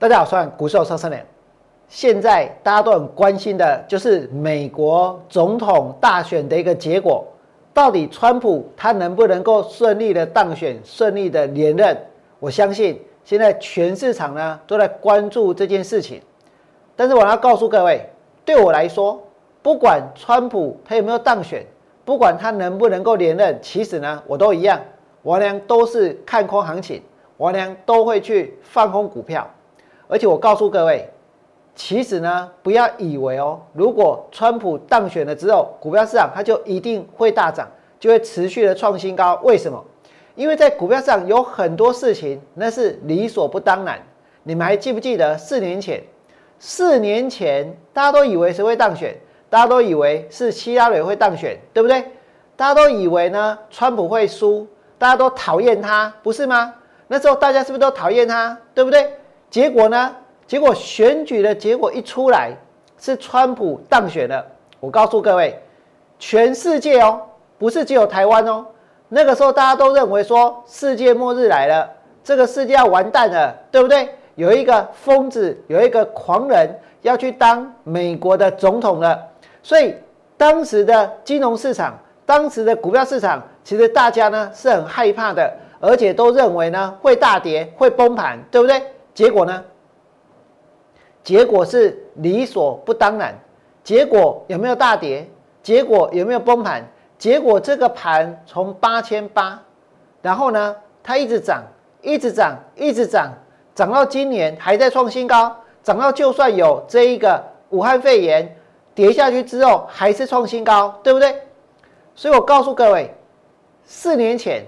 大家好，我是股市上升脸。现在大家都很关心的就是美国总统大选的一个结果，到底川普他能不能够顺利的当选、顺利的连任？我相信现在全市场呢都在关注这件事情。但是我要告诉各位，对我来说，不管川普他有没有当选，不管他能不能够连任，其实呢我都一样，我俩都是看空行情。王良都会去放空股票，而且我告诉各位，其实呢，不要以为哦，如果川普当选了之后，股票市场它就一定会大涨，就会持续的创新高。为什么？因为在股票上有很多事情那是理所不当然。你们还记不记得四年前？四年前大家都以为谁会当选？大家都以为是希拉里会当选，对不对？大家都以为呢，川普会输，大家都讨厌他，不是吗？那时候大家是不是都讨厌他，对不对？结果呢？结果选举的结果一出来，是川普当选了。我告诉各位，全世界哦，不是只有台湾哦。那个时候大家都认为说世界末日来了，这个世界要完蛋了，对不对？有一个疯子，有一个狂人要去当美国的总统了。所以当时的金融市场，当时的股票市场，其实大家呢是很害怕的。而且都认为呢会大跌会崩盘，对不对？结果呢？结果是理所不当然。结果有没有大跌？结果有没有崩盘？结果这个盘从八千八，然后呢，它一直涨，一直涨，一直涨，涨到今年还在创新高，涨到就算有这一个武汉肺炎跌下去之后，还是创新高，对不对？所以我告诉各位，四年前。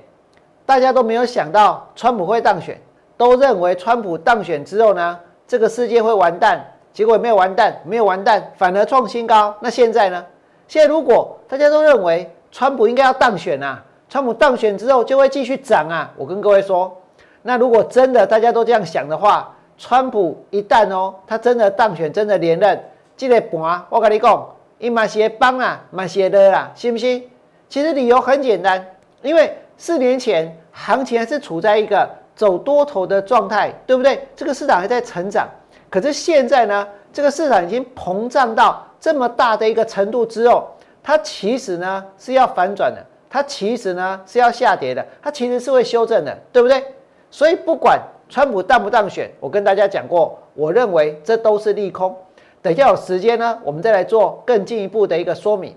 大家都没有想到川普会当选，都认为川普当选之后呢，这个世界会完蛋。结果没有完蛋，没有完蛋，反而创新高。那现在呢？现在如果大家都认为川普应该要当选啊，川普当选之后就会继续涨啊。我跟各位说，那如果真的大家都这样想的话，川普一旦哦，他真的当选，真的连任，这个盘我跟你讲，伊嘛是会帮啊，嘛是会的啦，信不信？其实理由很简单，因为四年前。行情还是处在一个走多头的状态，对不对？这个市场还在成长，可是现在呢，这个市场已经膨胀到这么大的一个程度之后，它其实呢是要反转的，它其实呢是要下跌的，它其实是会修正的，对不对？所以不管川普当不当选，我跟大家讲过，我认为这都是利空。等一下有时间呢，我们再来做更进一步的一个说明。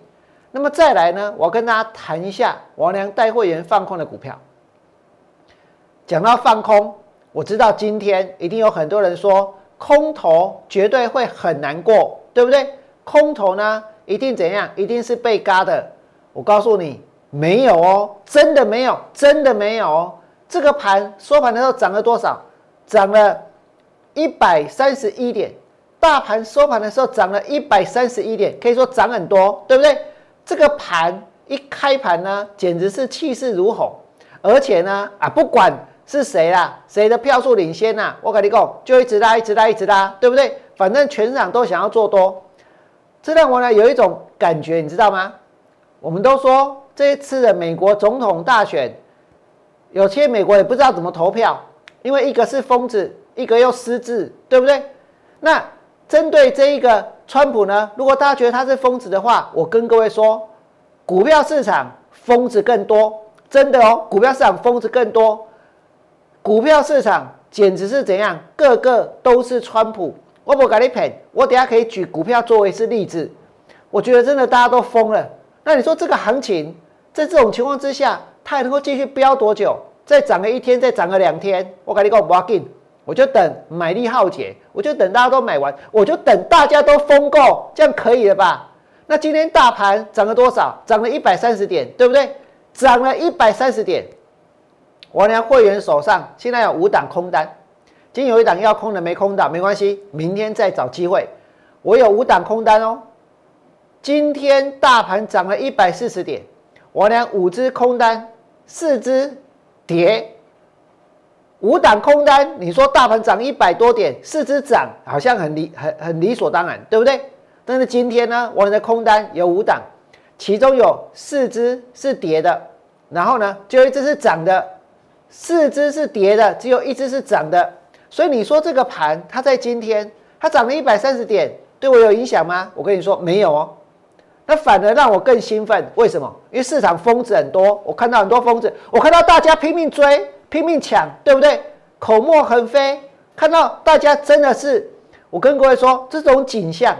那么再来呢，我跟大家谈一下王良带会员放空的股票。讲到放空，我知道今天一定有很多人说空头绝对会很难过，对不对？空头呢一定怎样？一定是被嘎的。我告诉你，没有哦，真的没有，真的没有哦。这个盘收盘的时候涨了多少？涨了一百三十一点。大盘收盘的时候涨了一百三十一点，可以说涨很多，对不对？这个盘一开盘呢，简直是气势如虹，而且呢啊，不管。是谁啦？谁的票数领先呐？我跟你讲，就一直拉，一直拉，一直拉，对不对？反正全场都想要做多，这让我呢有一种感觉，你知道吗？我们都说这一次的美国总统大选，有些美国也不知道怎么投票，因为一个是疯子，一个又失智，对不对？那针对这一个川普呢，如果大家觉得他是疯子的话，我跟各位说，股票市场疯子更多，真的哦，股票市场疯子更多。股票市场简直是怎样？个个都是川普。我不给你骗，我等下可以举股票作为是例子。我觉得真的大家都疯了。那你说这个行情在这种情况之下，它还能够继续飙多久？再涨个一天，再涨个两天，我跟你讲不要紧，我就等买力耗竭，我就等大家都买完，我就等大家都疯够，这样可以了吧？那今天大盘涨了多少？涨了一百三十点，对不对？涨了一百三十点。我呢，会员手上现在有五档空单，今天有一档要空的没空到，没关系，明天再找机会。我有五档空单哦。今天大盘涨了一百四十点，我呢五只空单，四只跌，五档空单。你说大盘涨一百多点，四只涨，好像很理很很理所当然，对不对？但是今天呢，我的空单有五档，其中有四只是跌的，然后呢，就一只是涨的。四只是跌的，只有一只是涨的，所以你说这个盘它在今天它涨了一百三十点，对我有影响吗？我跟你说没有哦。那反而让我更兴奋，为什么？因为市场疯子很多，我看到很多疯子，我看到大家拼命追、拼命抢，对不对？口沫横飞，看到大家真的是，我跟各位说，这种景象，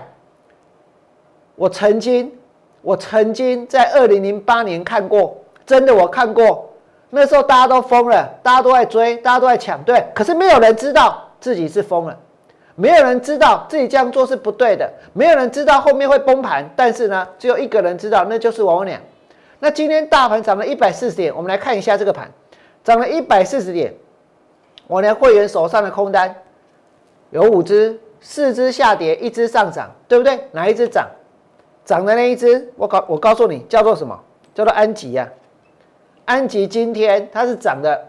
我曾经，我曾经在二零零八年看过，真的我看过，那时候大家都疯了，大家都在追，大家都在抢，对，可是没有人知道自己是疯了。没有人知道自己这样做是不对的，没有人知道后面会崩盘，但是呢，只有一个人知道，那就是王俩。那今天大盘涨了一百四十点，我们来看一下这个盘，涨了一百四十点，我俩会员手上的空单有五只，四只下跌，一只上涨，对不对？哪一只涨？涨的那一只，我告我告诉你，叫做什么？叫做安吉呀。安吉今天它是涨的，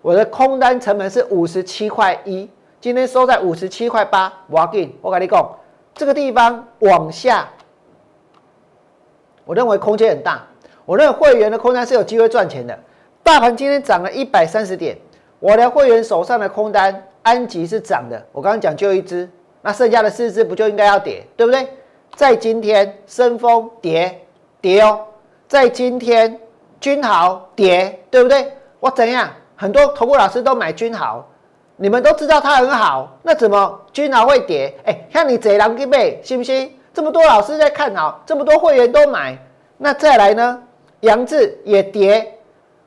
我的空单成本是五十七块一。今天收在五十七块八，我跟我跟你讲，这个地方往下，我认为空间很大。我认为会员的空单是有机会赚钱的。大盘今天涨了一百三十点，我的会员手上的空单安吉是涨的。我刚刚讲就一只，那剩下的四只不就应该要跌，对不对？在今天升风跌跌哦，在今天君豪跌，对不对？我怎样？很多投顾老师都买君豪。你们都知道它很好，那怎么均豪会跌？哎，像你贼狼去背，信不信？这么多老师在看好，这么多会员都买，那再来呢？杨志也跌，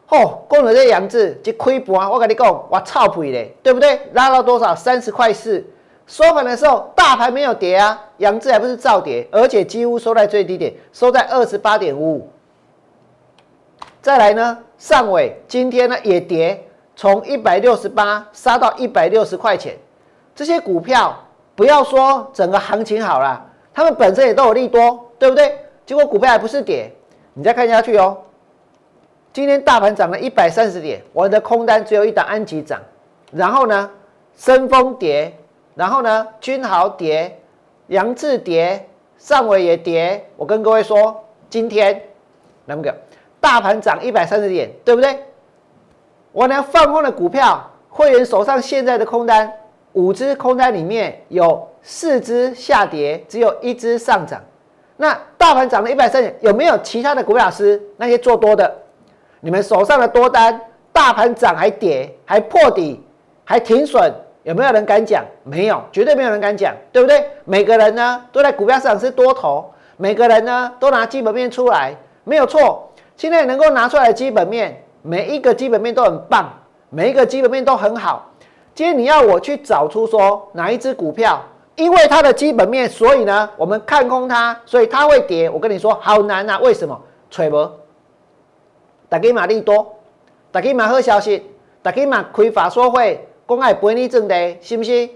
哦，供了这杨志就亏盘。我跟你讲，我操屁嘞，对不对？拉到多少？三十块四。收盘的时候，大盘没有跌啊，杨志还不是照跌，而且几乎收在最低点，收在二十八点五五。再来呢？上尾今天呢也跌。从一百六十八杀到一百六十块钱，这些股票不要说整个行情好了，他们本身也都有利多，对不对？结果股票还不是跌，你再看下去哦。今天大盘涨了一百三十点，我的空单只有一档安吉涨，然后呢，深丰跌，然后呢，君豪跌，杨志跌，上尾也跌。我跟各位说，今天那个大盘涨一百三十点，对不对？我呢放空的股票，会员手上现在的空单，五只空单里面有四只下跌，只有一只上涨。那大盘涨了一百三十点，有没有其他的股票老师那些做多的？你们手上的多单，大盘涨还跌，还破底，还停损，有没有人敢讲？没有，绝对没有人敢讲，对不对？每个人呢都在股票市场是多头，每个人呢都拿基本面出来，没有错。现在能够拿出来的基本面。每一个基本面都很棒，每一个基本面都很好。今天你要我去找出说哪一只股票，因为它的基本面，所以呢，我们看空它，所以它会跌。我跟你说，好难啊！为什么？吹不？大家马利多，大家马好消息，大家马开法说会，公爱不会逆正的，信不信？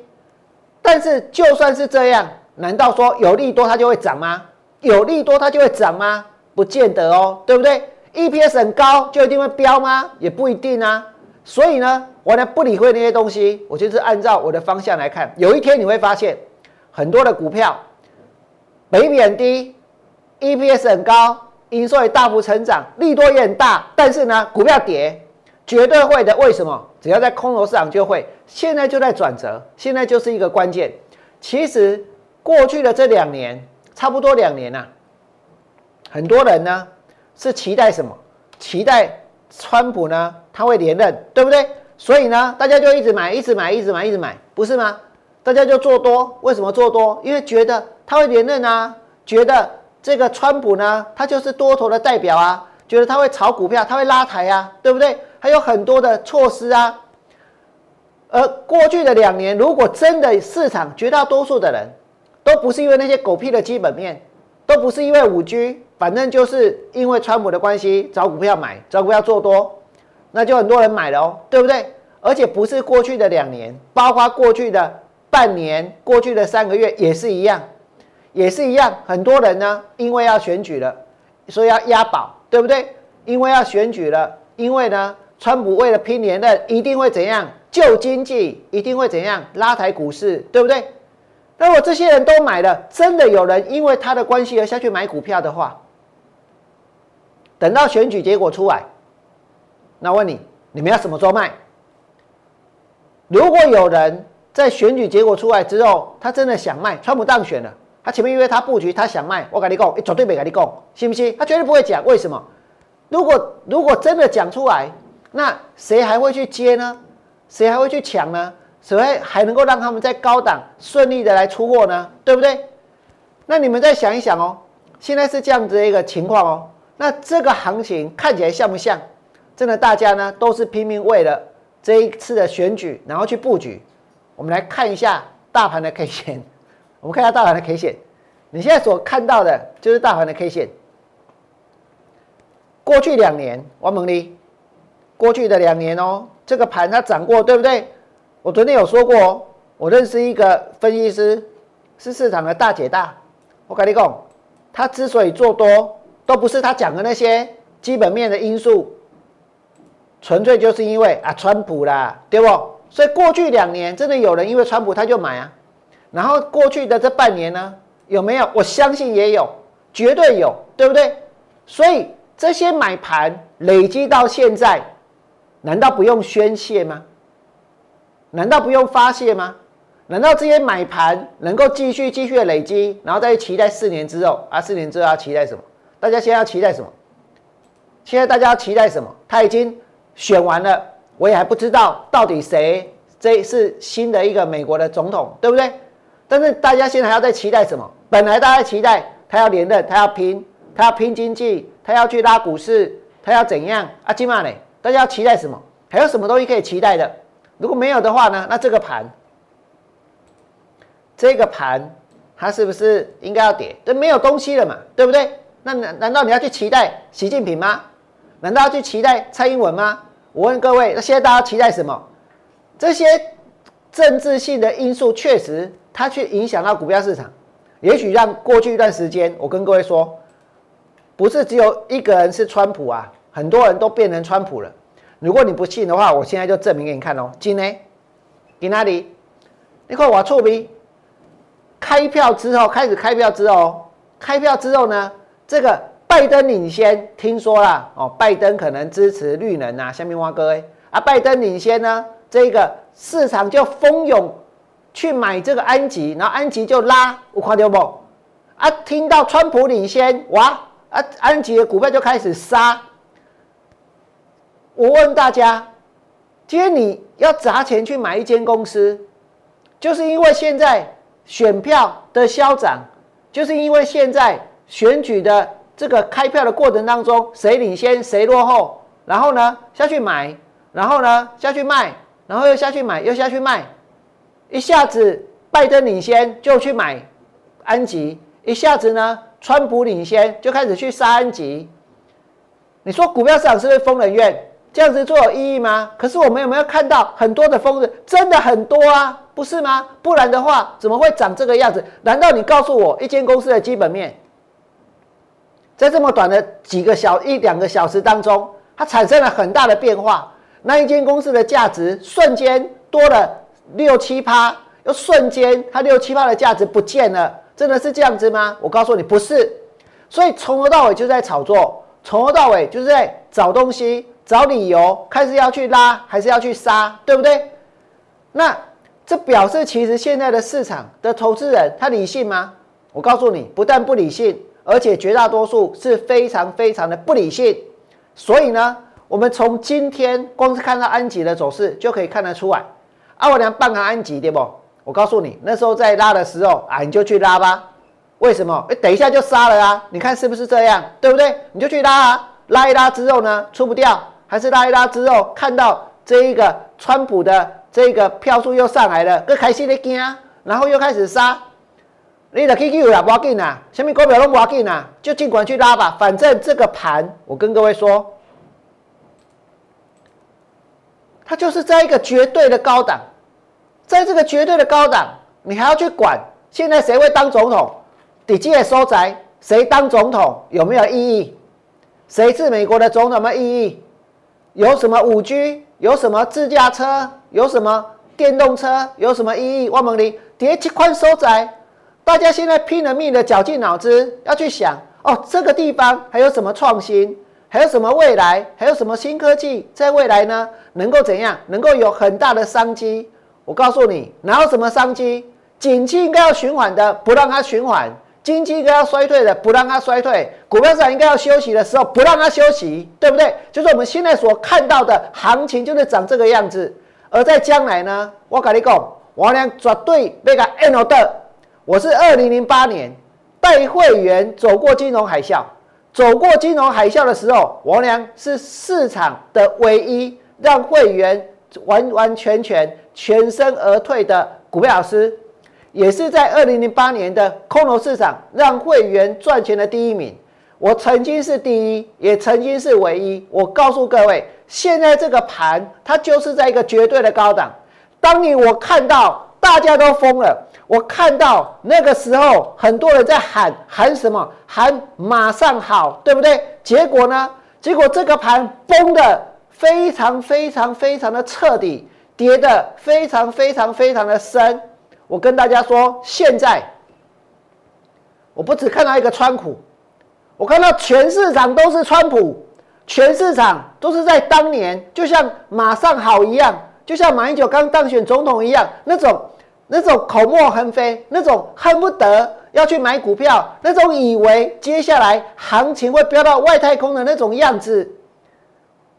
但是就算是这样，难道说有利多它就会涨吗？有利多它就会涨吗？不见得哦，对不对？EPS 很高就一定会飙吗？也不一定啊。所以呢，我呢不理会那些东西，我就是按照我的方向来看。有一天你会发现，很多的股票，北比很低，EPS 很高，营收也大幅成长，利多也很大，但是呢，股票跌，绝对会的。为什么？只要在空头市场就会。现在就在转折，现在就是一个关键。其实过去的这两年，差不多两年呐，很多人呢。是期待什么？期待川普呢？他会连任，对不对？所以呢，大家就一直买，一直买，一直买，一直买，不是吗？大家就做多。为什么做多？因为觉得他会连任啊，觉得这个川普呢，他就是多头的代表啊，觉得他会炒股票，他会拉抬啊，对不对？还有很多的措施啊。而过去的两年，如果真的市场绝大多数的人都不是因为那些狗屁的基本面，都不是因为五 G。反正就是因为川普的关系，找股票买，找股票做多，那就很多人买了哦，对不对？而且不是过去的两年，包括过去的半年、过去的三个月也是一样，也是一样。很多人呢，因为要选举了，所以要押宝，对不对？因为要选举了，因为呢，川普为了拼连任，一定会怎样救经济，一定会怎样拉抬股市，对不对？那我这些人都买了，真的有人因为他的关系而下去买股票的话，等到选举结果出来，那问你，你们要什么时候卖？如果有人在选举结果出来之后，他真的想卖，川普当选了，他前面因为他布局，他想卖，我跟你讲，绝对没跟你讲，信不信？他绝对不会讲，为什么？如果如果真的讲出来，那谁还会去接呢？谁还会去抢呢？谁还能够让他们在高档顺利的来出货呢？对不对？那你们再想一想哦，现在是这样子的一个情况哦。那这个行情看起来像不像？真的，大家呢都是拼命为了这一次的选举，然后去布局。我们来看一下大盘的 K 线，我们看一下大盘的 K 线。你现在所看到的就是大盘的 K 线。过去两年，王猛力，过去的两年哦，这个盘它涨过，对不对？我昨天有说过，我认识一个分析师，是市场的大姐大。我跟你讲，他之所以做多，都不是他讲的那些基本面的因素。纯粹就是因为啊，川普啦，对不？所以过去两年真的有人因为川普他就买啊，然后过去的这半年呢，有没有？我相信也有，绝对有，对不对？所以这些买盘累积到现在，难道不用宣泄吗？难道不用发泄吗？难道这些买盘能够继续继续的累积，然后再期待四年之后啊？四年之后要期待什么？大家现在要期待什么？现在大家要期待什么？他已经。选完了，我也还不知道到底谁这是新的一个美国的总统，对不对？但是大家现在还要在期待什么？本来大家期待他要连任，他要拼，他要拼经济，他要去拉股市，他要怎样？啊，今晚呢？大家要期待什么？还有什么东西可以期待的？如果没有的话呢？那这个盘，这个盘它是不是应该要跌？都没有东西了嘛，对不对？那难难道你要去期待习近平吗？难道要去期待蔡英文吗？我问各位，那现在大家期待什么？这些政治性的因素确实，它去影响到股票市场，也许让过去一段时间，我跟各位说，不是只有一个人是川普啊，很多人都变成川普了。如果你不信的话，我现在就证明给你看哦。今天，在哪里？你看我错没？开票之后，开始开票之后，开票之后呢，这个。拜登领先，听说啦，哦，拜登可能支持绿能啊，下面挖各位啊，拜登领先呢，这个市场就蜂拥去买这个安吉，然后安吉就拉，有看到不？啊，听到川普领先，哇，啊，安吉的股票就开始杀。我问大家，今天你要砸钱去买一间公司，就是因为现在选票的消涨，就是因为现在选举的。这个开票的过程当中，谁领先谁落后，然后呢下去买，然后呢下去卖，然后又下去买又下去卖，一下子拜登领先就去买安吉，一下子呢川普领先就开始去杀安吉。你说股票市场是不是疯人院？这样子做有意义吗？可是我们有没有看到很多的疯人？真的很多啊，不是吗？不然的话怎么会长这个样子？难道你告诉我一间公司的基本面？在这么短的几个小一两个小时当中，它产生了很大的变化。那一间公司的价值瞬间多了六七趴，又瞬间它六七趴的价值不见了，真的是这样子吗？我告诉你不是。所以从头到尾就在炒作，从头到尾就是在找东西、找理由，开始要去拉还是要去杀，对不对？那这表示其实现在的市场的投资人他理性吗？我告诉你，不但不理性。而且绝大多数是非常非常的不理性，所以呢，我们从今天光是看到安吉的走势就可以看得出来，阿我娘半个安吉对不？我告诉你，那时候在拉的时候啊，你就去拉吧。为什么？哎，等一下就杀了啊！你看是不是这样？对不对？你就去拉啊，拉一拉之后呢，出不掉，还是拉一拉之后看到这一个川普的这个票数又上来了，更开心的惊，然后又开始杀。你的 QQ 啦，不要紧啦，什么股票都不要紧啦，就尽管去拉吧。反正这个盘，我跟各位说，它就是在一个绝对的高档，在这个绝对的高档，你还要去管现在谁会当总统？底基的收窄，谁当总统有没有意义？谁是美国的总统有没意义？有什么五 G？有什么自驾车？有什么电动车？有什么意义？万蒙林叠几宽收窄。大家现在拼了命的绞尽脑汁要去想哦，这个地方还有什么创新，还有什么未来，还有什么新科技在未来呢？能够怎样？能够有很大的商机？我告诉你，哪有什么商机？景气应该要循环的，不让它循环；经济应该要衰退的，不让它衰退；股票市场应该要休息的时候，不让它休息，对不对？就是我们现在所看到的行情，就是长这个样子。而在将来呢，我跟你讲，我俩绝对那个 N 的。我是二零零八年带会员走过金融海啸，走过金融海啸的时候，王良是市场的唯一让会员完完全全全身而退的股票老师，也是在二零零八年的空头市场让会员赚钱的第一名。我曾经是第一，也曾经是唯一。我告诉各位，现在这个盘它就是在一个绝对的高档。当你我看到大家都疯了。我看到那个时候，很多人在喊喊什么？喊马上好，对不对？结果呢？结果这个盘崩的非常非常非常的彻底，跌的非常非常非常的深。我跟大家说，现在我不只看到一个川普，我看到全市场都是川普，全市场都是在当年，就像马上好一样，就像马英九刚当选总统一样那种。那种口沫横飞，那种恨不得要去买股票，那种以为接下来行情会飙到外太空的那种样子，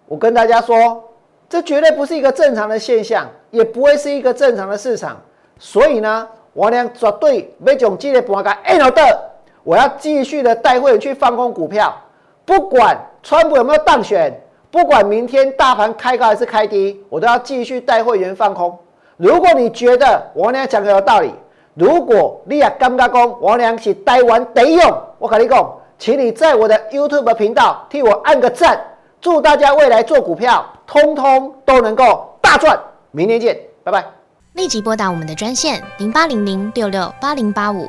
我跟大家说，这绝对不是一个正常的现象，也不会是一个正常的市场。所以呢，我俩绝对没种激烈盘个 N 的，我要继续的带会员去放空股票，不管川普有没有当选，不管明天大盘开高还是开低，我都要继续带会员放空。如果你觉得我俩讲的有道理，如果你也感觉讲我俩是台湾第一用，我跟你讲，请你在我的 YouTube 频道替我按个赞，祝大家未来做股票通通都能够大赚，明天见，拜拜。立即拨打我们的专线零八零零六六八零八五。